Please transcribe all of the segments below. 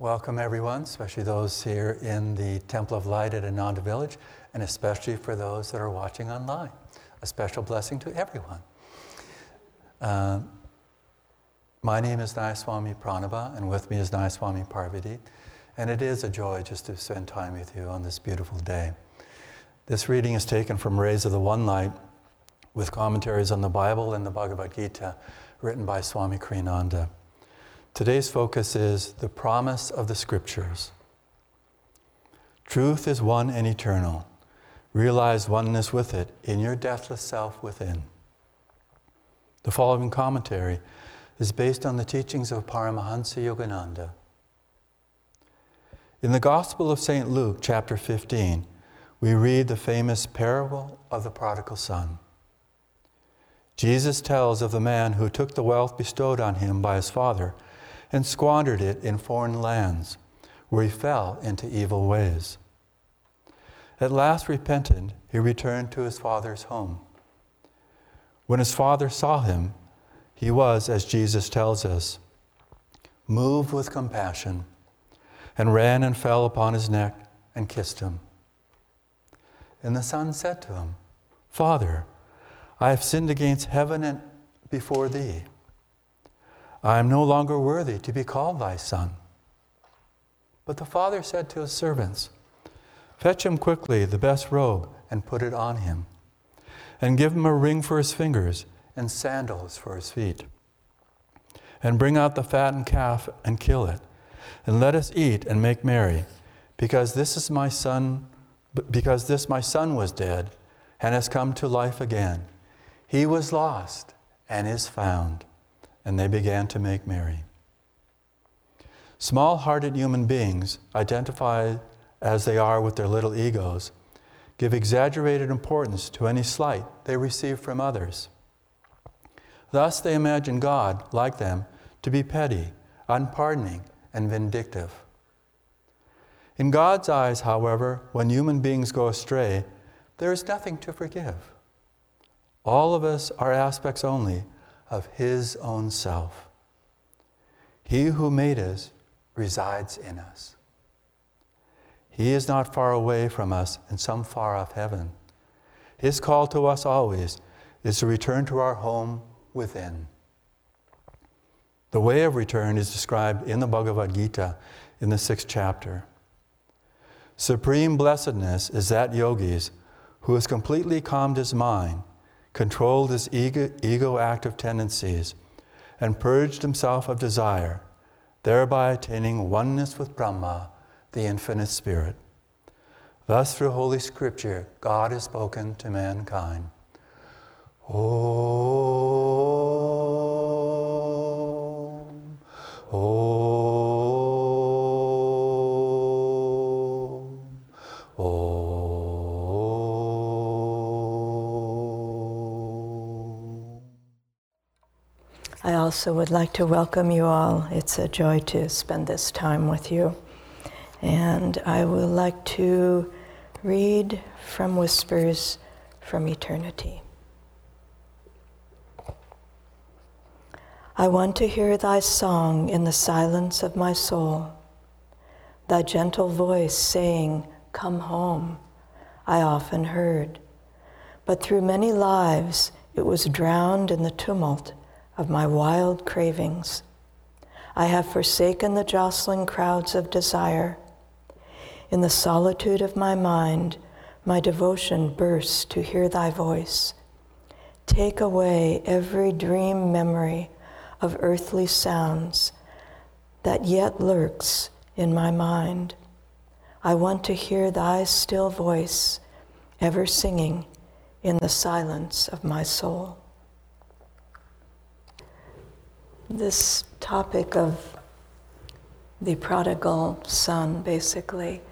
Welcome, everyone, especially those here in the Temple of Light at Ananda Village, and especially for those that are watching online. A special blessing to everyone. Uh, my name is Nayaswami Pranava, and with me is Nayaswami Parvati, and it is a joy just to spend time with you on this beautiful day. This reading is taken from Rays of the One Light with commentaries on the Bible and the Bhagavad Gita written by Swami Kriyananda. Today's focus is the promise of the scriptures. Truth is one and eternal. Realize oneness with it in your deathless self within. The following commentary is based on the teachings of Paramahansa Yogananda. In the Gospel of St. Luke, chapter 15, we read the famous parable of the prodigal son. Jesus tells of the man who took the wealth bestowed on him by his father and squandered it in foreign lands, where he fell into evil ways. At last repentant, he returned to his father's home. When his father saw him, he was, as Jesus tells us, moved with compassion and ran and fell upon his neck and kissed him. And the son said to him, Father, I have sinned against heaven and before thee. I am no longer worthy to be called thy son. But the father said to his servants, Fetch him quickly the best robe and put it on him, and give him a ring for his fingers and sandals for his feet. And bring out the fattened calf and kill it, and let us eat and make merry, because this is my son, because this my son was dead and has come to life again. He was lost and is found and they began to make merry. Small hearted human beings, identified as they are with their little egos, give exaggerated importance to any slight they receive from others. Thus, they imagine God, like them, to be petty, unpardoning, and vindictive. In God's eyes, however, when human beings go astray, there is nothing to forgive. All of us are aspects only of his own self. He who made us resides in us. He is not far away from us in some far off heaven. His call to us always is to return to our home within. The way of return is described in the Bhagavad Gita in the sixth chapter. Supreme blessedness is that yogi's who has completely calmed his mind controlled his ego, ego active tendencies, and purged himself of desire, thereby attaining oneness with Brahma, the infinite spirit. Thus, through Holy Scripture, God has spoken to mankind. Om, Om, also would like to welcome you all. It's a joy to spend this time with you. And I would like to read from Whispers from Eternity. I want to hear thy song in the silence of my soul, thy gentle voice saying, Come home, I often heard. But through many lives, it was drowned in the tumult of my wild cravings. I have forsaken the jostling crowds of desire. In the solitude of my mind, my devotion bursts to hear thy voice. Take away every dream memory of earthly sounds that yet lurks in my mind. I want to hear thy still voice, ever singing in the silence of my soul. This topic of the prodigal son, basically,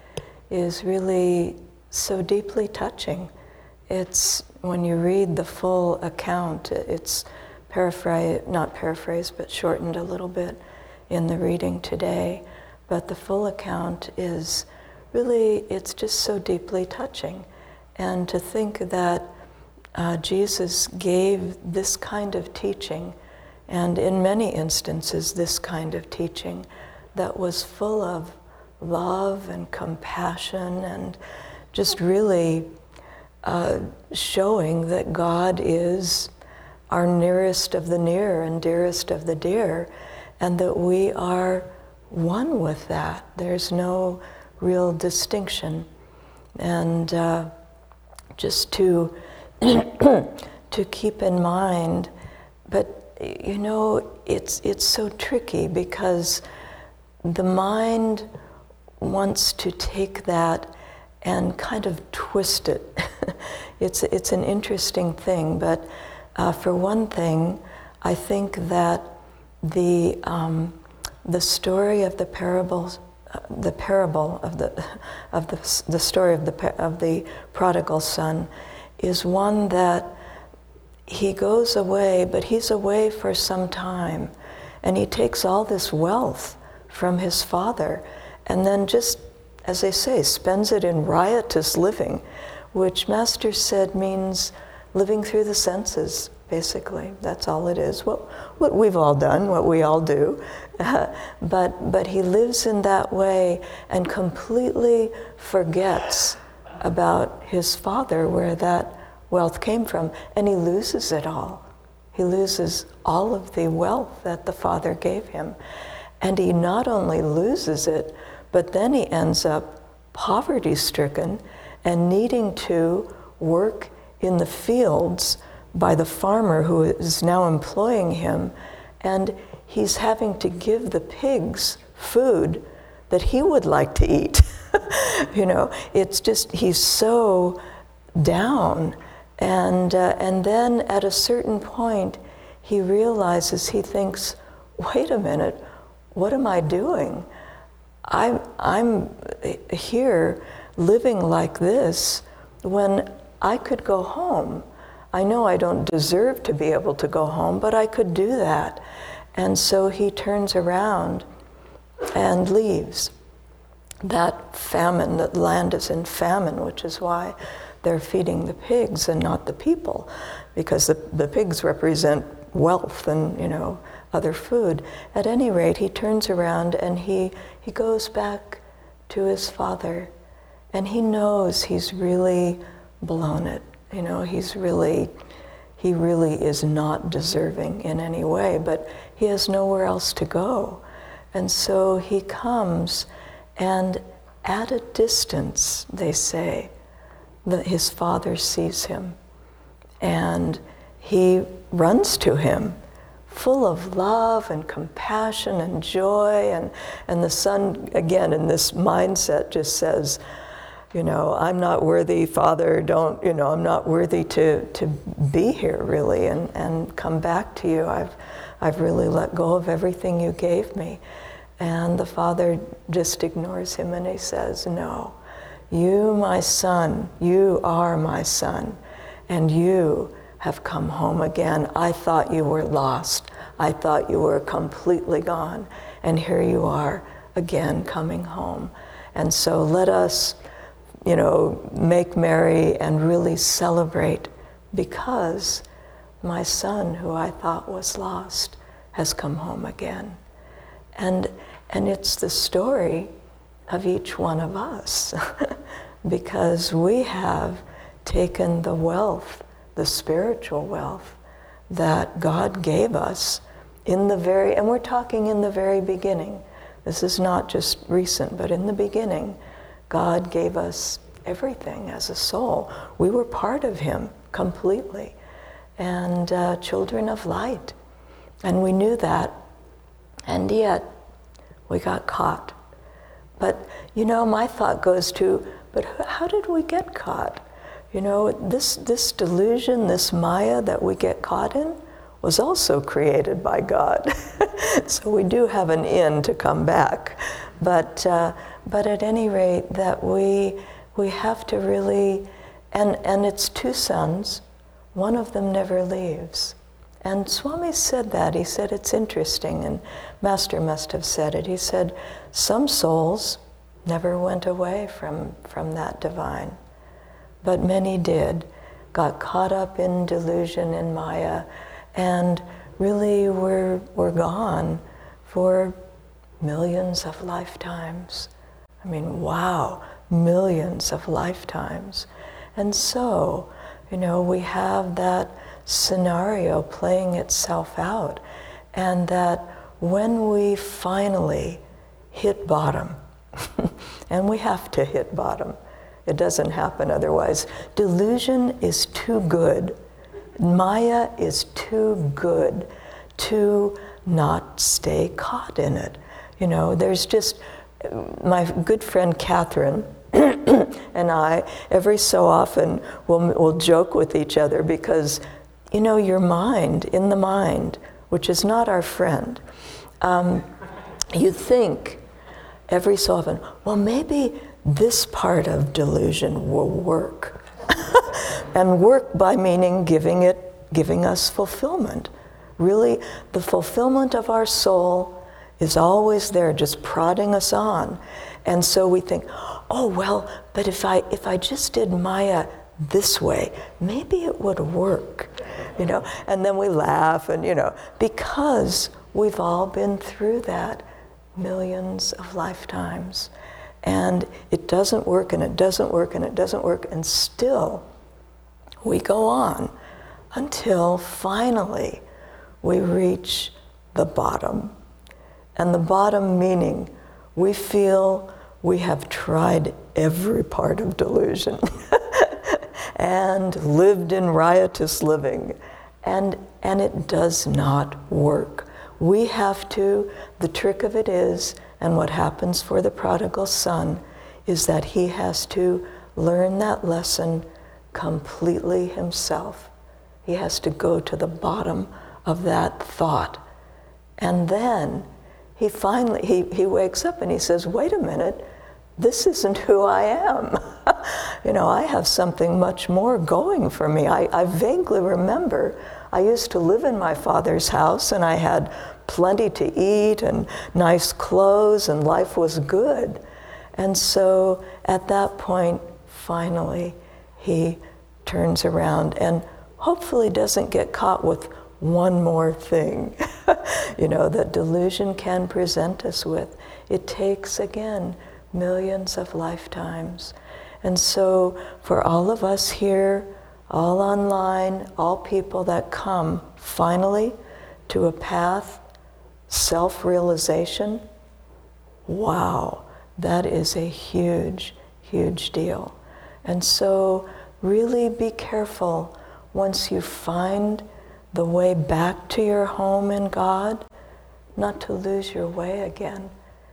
is really so deeply touching. It's when you read the full account, it's paraphrased, not paraphrased, but shortened a little bit in the reading today. But the full account is really, it's just so deeply touching. And to think that uh, Jesus gave this kind of teaching and in many instances, this kind of teaching that was full of love and compassion and just really uh, showing that God is our nearest of the near and dearest of the dear, and that we are one with that. There's no real distinction. And uh, just to, to keep in mind, but you know, it's, it's so tricky because the mind wants to take that and kind of twist it. it's, it's an interesting thing, but uh, for one thing, I think that the, um, the story of the parables, uh, the parable of the, of the, the story of the, of the prodigal son is one that he goes away, but he's away for some time. And he takes all this wealth from his father and then just, as they say, spends it in riotous living, which Master said means living through the senses, basically. That's all it is. What, what we've all done, what we all do. But, but he lives in that way and completely forgets about his father, where that wealth came from, and he loses it all. He loses all of the wealth that the father gave him. And he not only loses it, but then he ends up poverty stricken and needing to work in the fields by the farmer who is now employing him. And he's having to give the pigs food that he would like to eat. you know, it's just, he's so down. And, uh, and then at a certain point, he realizes, he thinks, wait a minute, what am I doing? I'm, I'm here living like this when I could go home. I know I don't deserve to be able to go home, but I could do that. And so he turns around and leaves. That famine, that land is in famine, which is why they're feeding the pigs and not the people, because the, the pigs represent wealth and, you know, other food. At any rate, he turns around and he, he goes back to his father and he knows he's really blown it. You know, he's really, he really is not deserving in any way, but he has nowhere else to go. And so he comes and at a distance, they say, that his father sees him and he runs to him full of love and compassion and joy. And, and the son, again, in this mindset, just says, you know, I'm not worthy, Father, don't, you know, I'm not worthy to, to be here really and, and come back to you. I've, I've really let go of everything you gave me. And the Father just ignores him and he says, No, you, my son, you are my son, and you have come home again. I thought you were lost. I thought you were completely gone. And here you are again coming home. And so let us, you know, make merry and really celebrate because my son, who I thought was lost, has come home again. And, and it's the story of each one of us because we have taken the wealth the spiritual wealth that God gave us in the very, and we're talking in the very beginning. This is not just recent, but in the beginning, God gave us everything as a soul. We were part of Him completely, and uh, children of light. And we knew that, and yet we got caught. But you know, my thought goes to, but how did we get caught? You know, this, this delusion, this Maya that we get caught in, was also created by God. so we do have an in to come back. But, uh, but at any rate, that we, we have to really, and, and it's two sons, one of them never leaves. And Swami said that. He said it's interesting, and Master must have said it. He said, Some souls never went away from, from that divine but many did, got caught up in delusion and Maya, and really were, were gone for millions of lifetimes. I mean, wow, millions of lifetimes. And so, you know, we have that scenario playing itself out, and that when we finally hit bottom, and we have to hit bottom, it doesn't happen otherwise. Delusion is too good. Maya is too good to not stay caught in it. You know, there's just my good friend Catherine and I, every so often, will will joke with each other because, you know, your mind, in the mind, which is not our friend, um, you think every so often, well, maybe this part of delusion will work. and work by meaning giving it, giving us fulfillment. Really, the fulfillment of our soul is always there, just prodding us on. And so we think, oh well, but if I if I just did Maya this way, maybe it would work. You know, and then we laugh and you know, because we've all been through that millions of lifetimes. And it doesn't work and it doesn't work and it doesn't work, and still we go on until finally we reach the bottom. And the bottom meaning we feel we have tried every part of delusion and lived in riotous living, and, and it does not work. We have to, the trick of it is, and what happens for the prodigal son, is that he has to learn that lesson completely himself. He has to go to the bottom of that thought. And then he finally he, he wakes up and he says, wait a minute, this isn't who I am. you know, I have something much more going for me. I, I vaguely remember I used to live in my father's house and I had plenty to eat and nice clothes and life was good. And so at that point, finally, he turns around and hopefully doesn't get caught with one more thing, you know, that delusion can present us with. It takes, again, millions of lifetimes. And so, for all of us here, all online, all people that come finally to a path, self realization, wow, that is a huge, huge deal. And so, really be careful once you find the way back to your home in God, not to lose your way again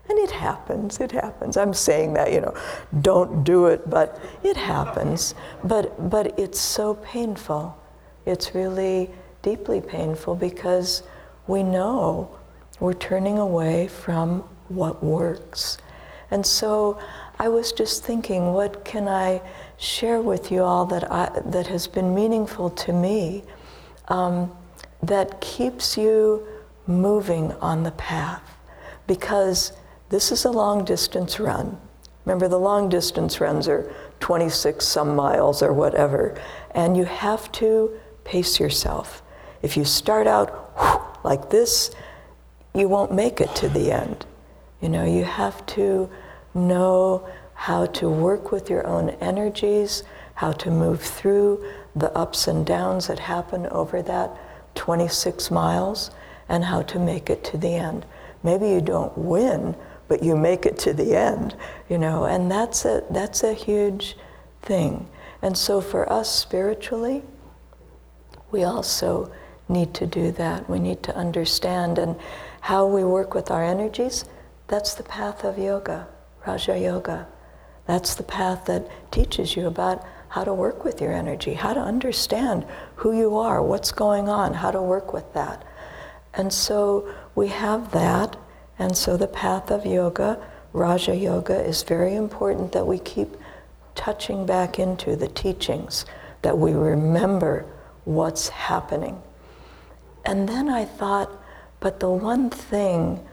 and it happens, it happens. I'm saying that, you know, don't do it, but it happens. But, but it's so painful. It's really deeply painful because we know we're turning away from what works. And so I was just thinking, what can I share with you all that, I, that has been meaningful to me um, that keeps you moving on the path? Because this is a long distance run. Remember, the long distance runs are 26 some miles or whatever, and you have to pace yourself. If you start out like this, you won't make it to the end. You know, you have to know how to work with your own energies, how to move through the ups and downs that happen over that 26 miles, and how to make it to the end. Maybe you don't win but you make it to the end, you know, and that's a, that's a huge thing. And so for us spiritually, we also need to do that. We need to understand and how we work with our energies. That's the path of yoga, Raja Yoga. That's the path that teaches you about how to work with your energy, how to understand who you are, what's going on, how to work with that. And so we have that, and so the path of yoga, Raja Yoga, is very important that we keep touching back into the teachings, that we remember what's happening. And then I thought, but the one thing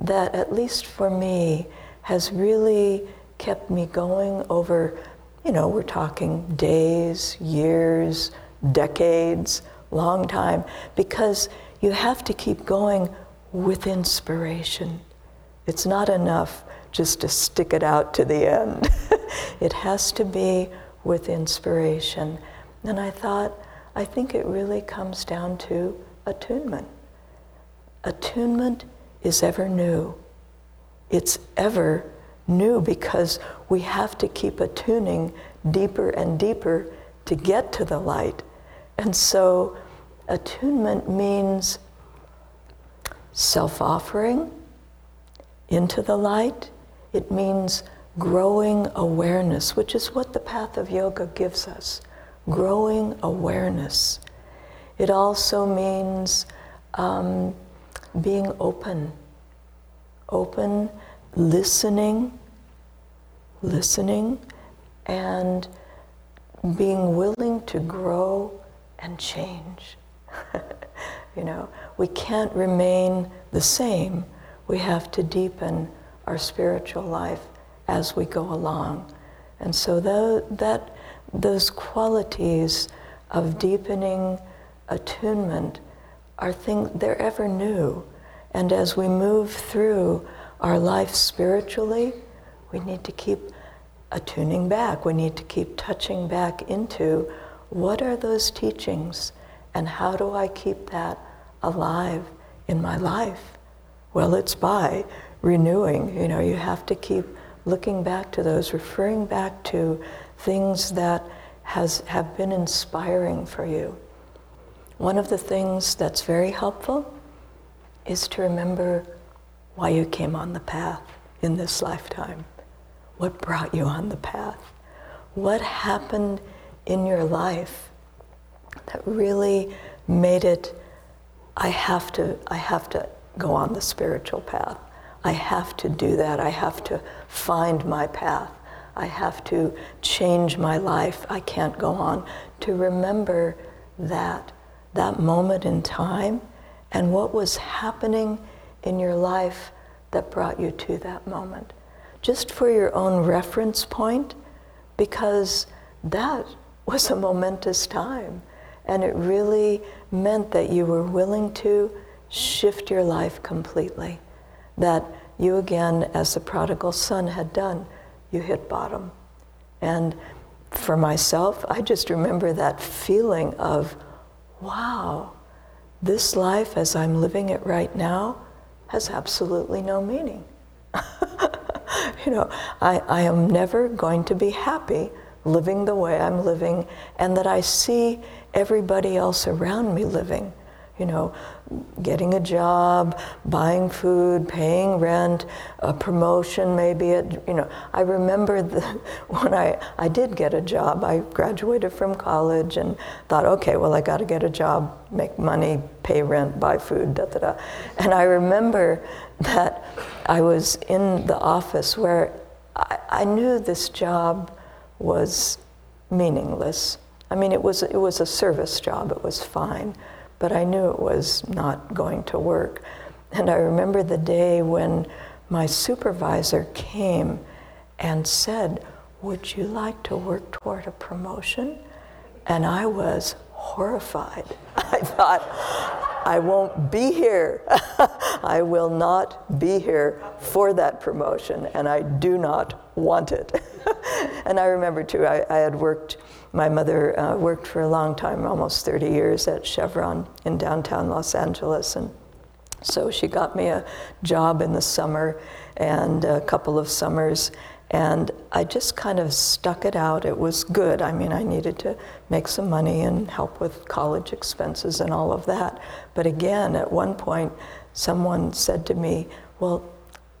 that, at least for me, has really kept me going over, you know, we're talking days, years, decades, long time, because you have to keep going with inspiration. It's not enough just to stick it out to the end. it has to be with inspiration. And I thought, I think it really comes down to attunement. Attunement is ever new. It's ever new because we have to keep attuning deeper and deeper to get to the light. And so, attunement means self offering into the light, it means growing awareness, which is what the path of yoga gives us growing awareness. It also means um, being open, open, listening, listening, and being willing to grow and change. you know, we can't remain the same. We have to deepen our spiritual life as we go along. And so that, that those qualities of deepening attunement are things they're ever new. And as we move through our life spiritually, we need to keep attuning back. We need to keep touching back into what are those teachings and how do I keep that alive in my life? Well, it's by renewing. You know, you have to keep looking back to those, referring back to things that has, have been inspiring for you. One of the things that's very helpful is to remember why you came on the path in this lifetime. What brought you on the path? What happened in your life that really made it I have to I have to go on the spiritual path. I have to do that. I have to find my path. I have to change my life. I can't go on. To remember that, that moment in time and what was happening in your life that brought you to that moment. Just for your own reference point, because that was a momentous time. And it really meant that you were willing to shift your life completely. That you again, as the prodigal son had done, you hit bottom. And for myself, I just remember that feeling of, wow, this life as I'm living it right now has absolutely no meaning. you know, I, I am never going to be happy living the way I'm living and that I see everybody else around me living you know, getting a job, buying food, paying rent, a promotion maybe. At, you know, I remember the, when I, I did get a job. I graduated from college and thought, okay, well, I got to get a job, make money, pay rent, buy food, da da da. And I remember that I was in the office where I, I knew this job was meaningless. I mean, it was, it was a service job, it was fine but I knew it was not going to work. And I remember the day when my supervisor came and said, Would you like to work toward a promotion? And I was horrified. I thought, I won't be here. I will not be here for that promotion, and I do not want it. and I remember too, I, I had worked my mother uh, worked for a long time, almost 30 years, at Chevron in downtown Los Angeles. And so she got me a job in the summer and a couple of summers. And I just kind of stuck it out. It was good. I mean, I needed to make some money and help with college expenses and all of that. But again, at one point, someone said to me, Well,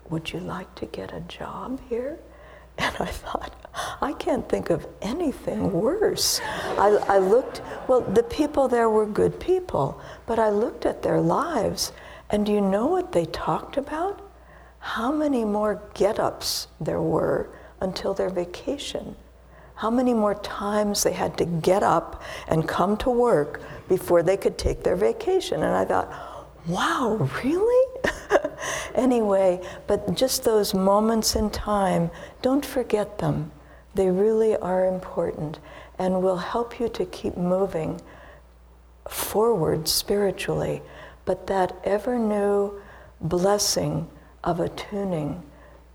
would you like to get a job here? And I thought, I can't think of anything worse. I, I, looked, well, the people there were good people, but I looked at their lives, and do you know what they talked about? How many more get ups there were until their vacation? How many more times they had to get up and come to work before they could take their vacation? And I thought, wow, really? anyway, but just those moments in time, don't forget them. They really are important and will help you to keep moving forward spiritually. But that ever new blessing of attuning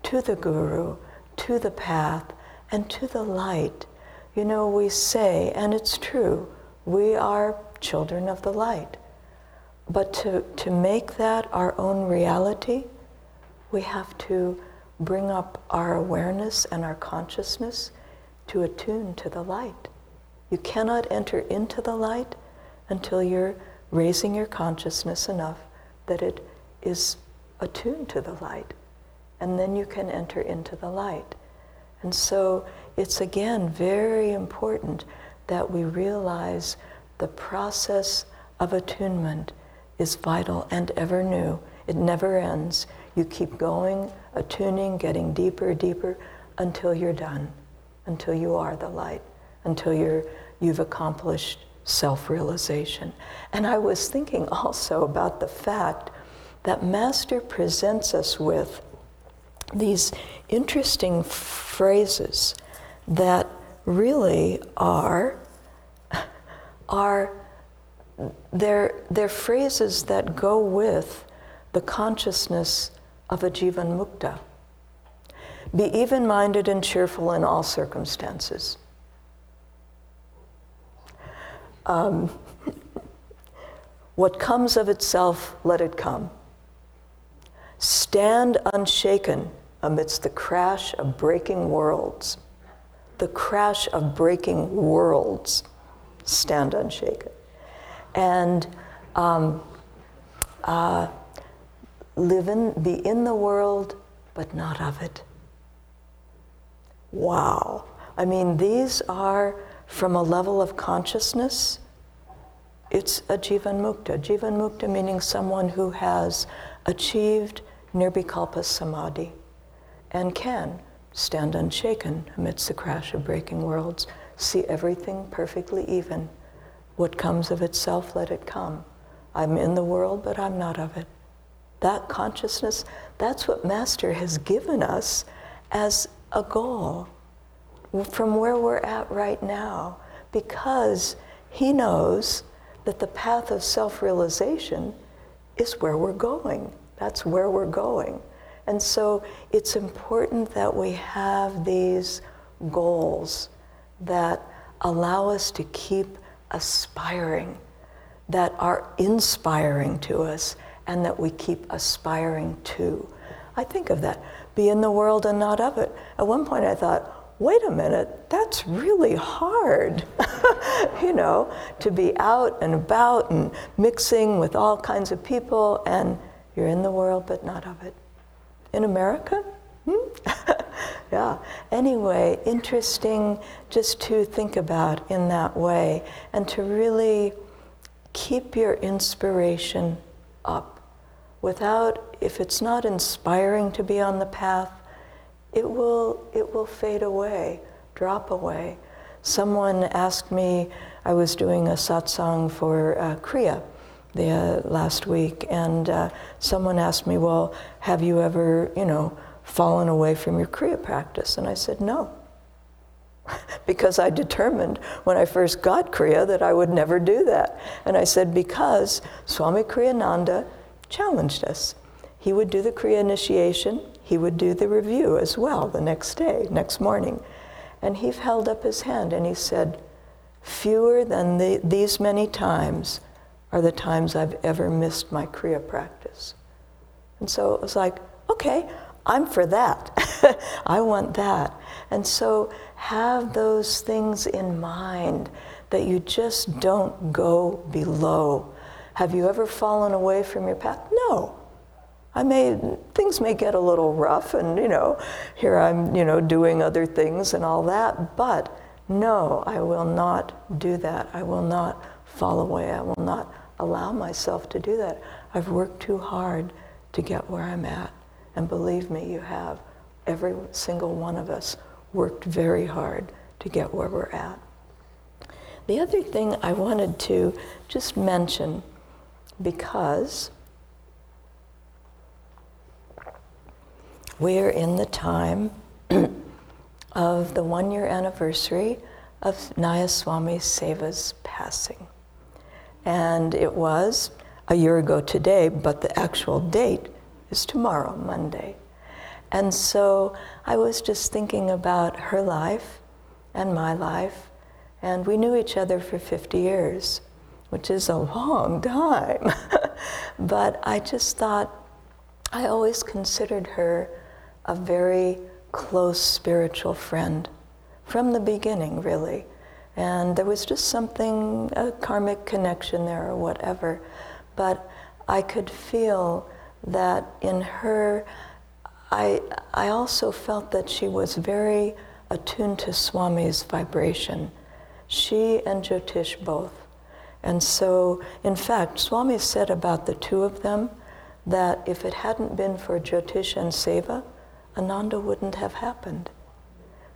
to the Guru, to the path, and to the light. You know, we say, and it's true, we are children of the light. But to, to make that our own reality, we have to bring up our awareness and our consciousness to attune to the light. You cannot enter into the light until you're raising your consciousness enough that it is attuned to the light. And then you can enter into the light. And so it's again very important that we realize the process of attunement is vital and ever new. It never ends. You keep going, attuning, getting deeper, deeper until you're done, until you are the light, until you're, you've accomplished self realization. And I was thinking also about the fact that Master presents us with these interesting phrases that really are, are they're, they're phrases that go with the consciousness of a jivan mukta. Be even minded and cheerful in all circumstances. Um, what comes of itself, let it come. Stand unshaken amidst the crash of breaking worlds. The crash of breaking worlds. Stand unshaken. And um, uh, live in, be in the world, but not of it. Wow. I mean, these are from a level of consciousness. It's a jivan mukta. Jivan mukta meaning someone who has achieved nirvikalpa samadhi and can stand unshaken amidst the crash of breaking worlds, see everything perfectly even. What comes of itself, let it come. I'm in the world, but I'm not of it. That consciousness, that's what Master has given us as a goal from where we're at right now, because he knows that the path of self realization is where we're going. That's where we're going. And so it's important that we have these goals that allow us to keep aspiring, that are inspiring to us, and that we keep aspiring to. I think of that be in the world and not of it. At one point, I thought, wait a minute, that's really hard, you know, to be out and about and mixing with all kinds of people, and you're in the world but not of it. In America? Hmm? yeah. Anyway, interesting just to think about in that way and to really keep your inspiration up. Without, if it's not inspiring to be on the path, it will, it will fade away, drop away. Someone asked me, I was doing a satsang for uh, Kriya the, uh, last week, and uh, someone asked me, Well, have you ever, you know, fallen away from your Kriya practice? And I said, No. because I determined when I first got Kriya that I would never do that. And I said, Because Swami Kriyananda challenged us. He would do the Kriya initiation, he would do the review as well the next day, next morning. And he held up his hand and he said, Fewer than the, these many times are the times I've ever missed my Kriya practice. And so it was like, okay, I'm for that. I want that. And so have those things in mind that you just don't go below. Have you ever fallen away from your path? No. I may things may get a little rough and you know, here I'm, you know, doing other things and all that, but no, I will not do that. I will not fall away. I will not allow myself to do that. I've worked too hard to get where I'm at. And believe me, you have. Every single one of us worked very hard to get where we're at. The other thing I wanted to just mention, because We're in the time of the one year anniversary of Nayaswami Seva's passing. And it was a year ago today, but the actual date is tomorrow, Monday. And so I was just thinking about her life and my life, and we knew each other for 50 years, which is a long time. but I just thought, I always considered her a very close spiritual friend from the beginning, really. And there was just something, a karmic connection there or whatever. But I could feel that in her, I, I also felt that she was very attuned to Swami's vibration. She and Jyotish both. And so, in fact, Swami said about the two of them that if it hadn't been for Jyotish and Seva, Ananda wouldn't have happened.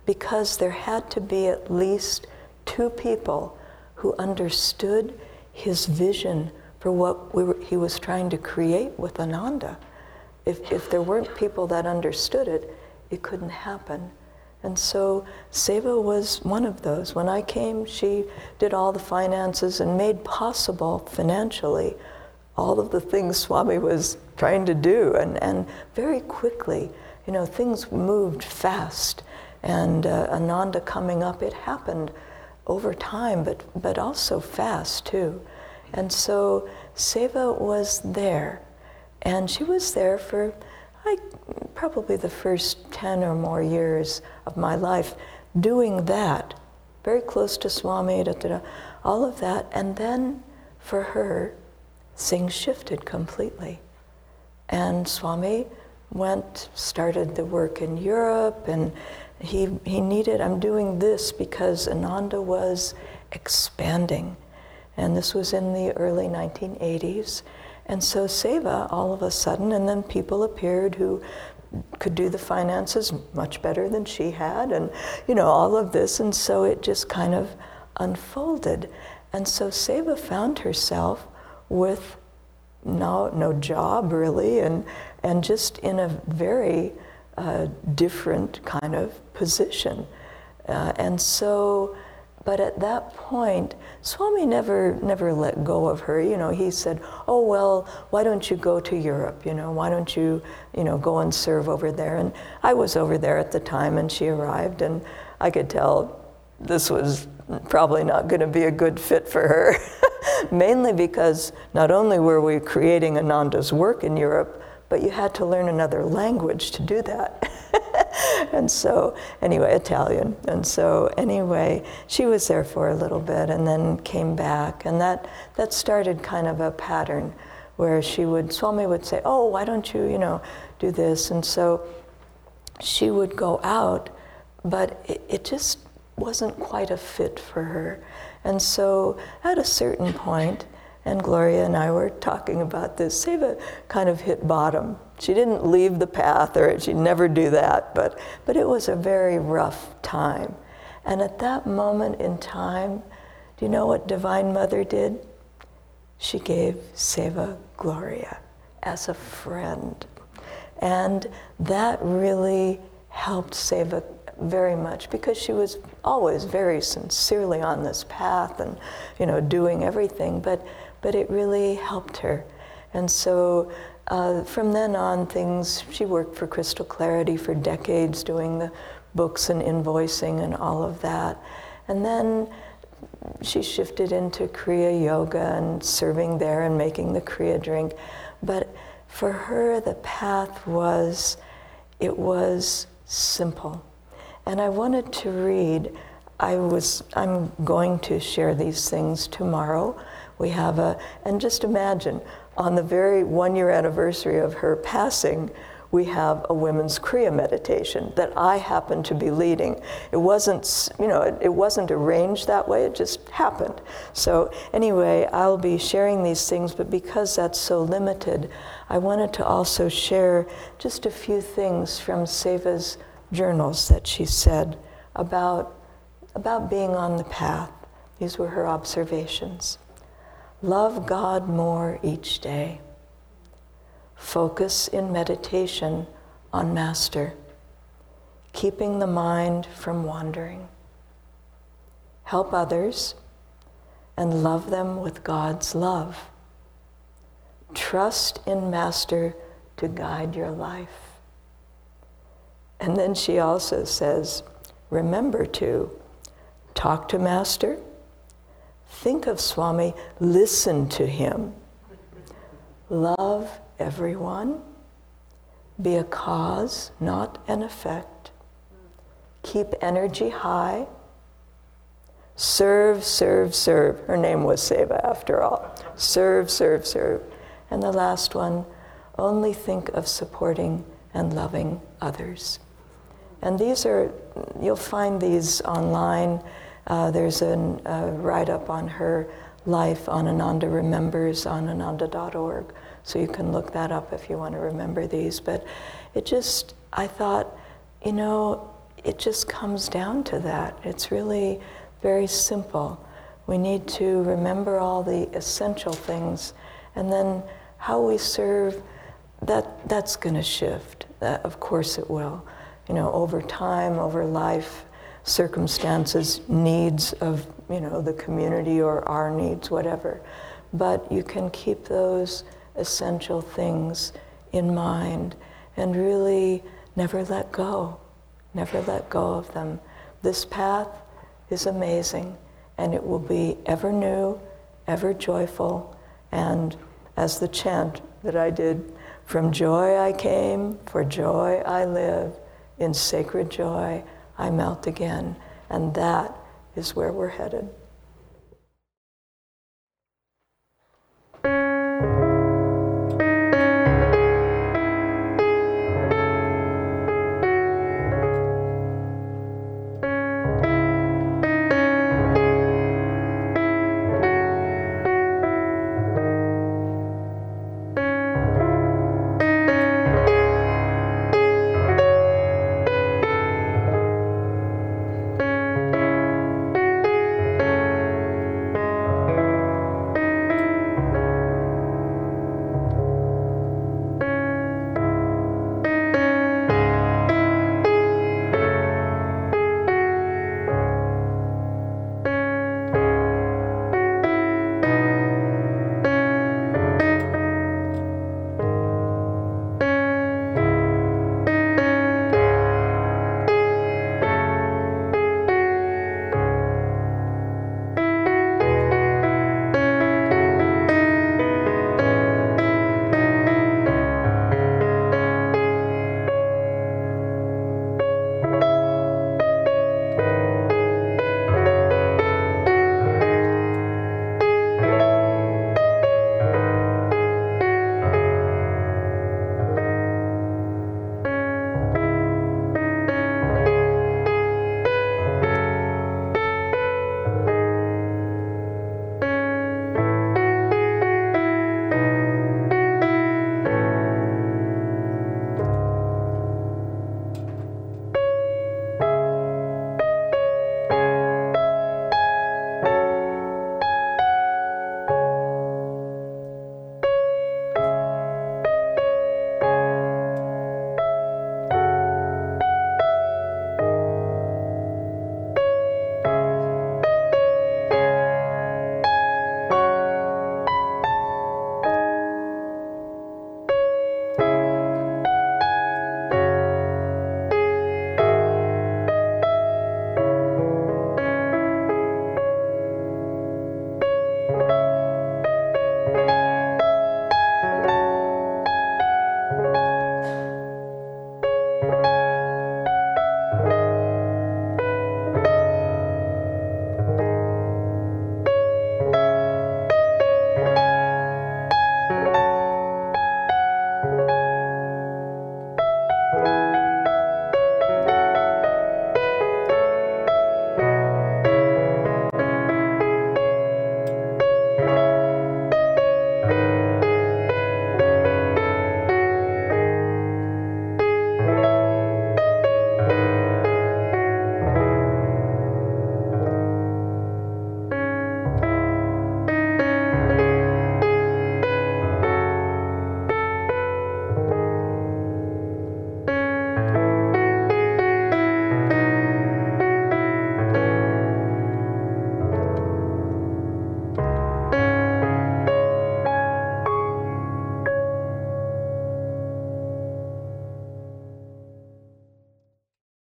Because there had to be at least two people who understood his vision for what we were, he was trying to create with Ananda. If, if there weren't people that understood it, it couldn't happen. And so Seva was one of those. When I came, she did all the finances and made possible financially all of the things Swami was trying to do. And, and very quickly, you know, things moved fast. And uh, Ananda coming up, it happened over time, but, but also fast too. And so Seva was there. And she was there for like, probably the first 10 or more years of my life doing that, very close to Swami, da, da, da, all of that. And then for her, things shifted completely. And Swami went, started the work in Europe, and he, he needed, I'm doing this because Ananda was expanding. And this was in the early 1980s. And so Seva, all of a sudden, and then people appeared who could do the finances much better than she had, and you know, all of this. And so it just kind of unfolded. And so Seva found herself with no, no job really, and, and just in a very uh, different kind of position. Uh, and so but at that point, Swami never, never let go of her. You know, he said, "Oh well, why don't you go to Europe? You know, why don't you, you know, go and serve over there?" And I was over there at the time, and she arrived, and I could tell this was probably not going to be a good fit for her. Mainly because not only were we creating Ananda's work in Europe, but you had to learn another language to do that. and so, anyway, Italian. And so, anyway, she was there for a little bit and then came back. And that, that started kind of a pattern where she would, Swami would say, Oh, why don't you, you know, do this? And so she would go out, but it, it just wasn't quite a fit for her. And so, at a certain point, and Gloria and I were talking about this. Seva kind of hit bottom. She didn't leave the path, or she'd never do that, but, but it was a very rough time. And at that moment in time, do you know what Divine Mother did? She gave Seva Gloria as a friend. And that really helped Seva very much because she was always very sincerely on this path and you know doing everything but but it really helped her. And so uh, from then on, things, she worked for Crystal Clarity for decades, doing the books and invoicing and all of that. And then she shifted into Kriya Yoga and serving there and making the Kriya drink. But for her, the path was, it was simple. And I wanted to read, I was, I'm going to share these things tomorrow we have a, and just imagine, on the very one year anniversary of her passing, we have a women's Kriya meditation that I happen to be leading. It wasn't, you know, it, it, wasn't arranged that way, it just happened. So, anyway, I'll be sharing these things, but because that's so limited, I wanted to also share just a few things from Seva's journals that she said about, about being on the path. These were her observations. Love God more each day. Focus in meditation on Master, keeping the mind from wandering. Help others and love them with God's love. Trust in Master to guide your life. And then she also says, remember to talk to Master, think of Swami, listen to him, love everyone, be a cause, not an effect, keep energy high, serve, serve, serve. Her name was Seva after all. Serve, serve, serve. And the last one, only think of supporting and loving others. And these are, you'll find these online. Uh, there's a uh, write up on her life on Ananda Remembers on ananda.org. So you can look that up if you want to remember these. But it just, I thought, you know, it just comes down to that. It's really very simple. We need to remember all the essential things, and then how we serve, that, that's going to shift. Of course it will you know, over time, over life, circumstances, needs of, you know, the community or our needs, whatever. But you can keep those essential things in mind and really never let go, never let go of them. This path is amazing and it will be ever new, ever joyful, and as the chant that I did, from joy I came, for joy I live in sacred joy, I melt again. And that is where we're headed.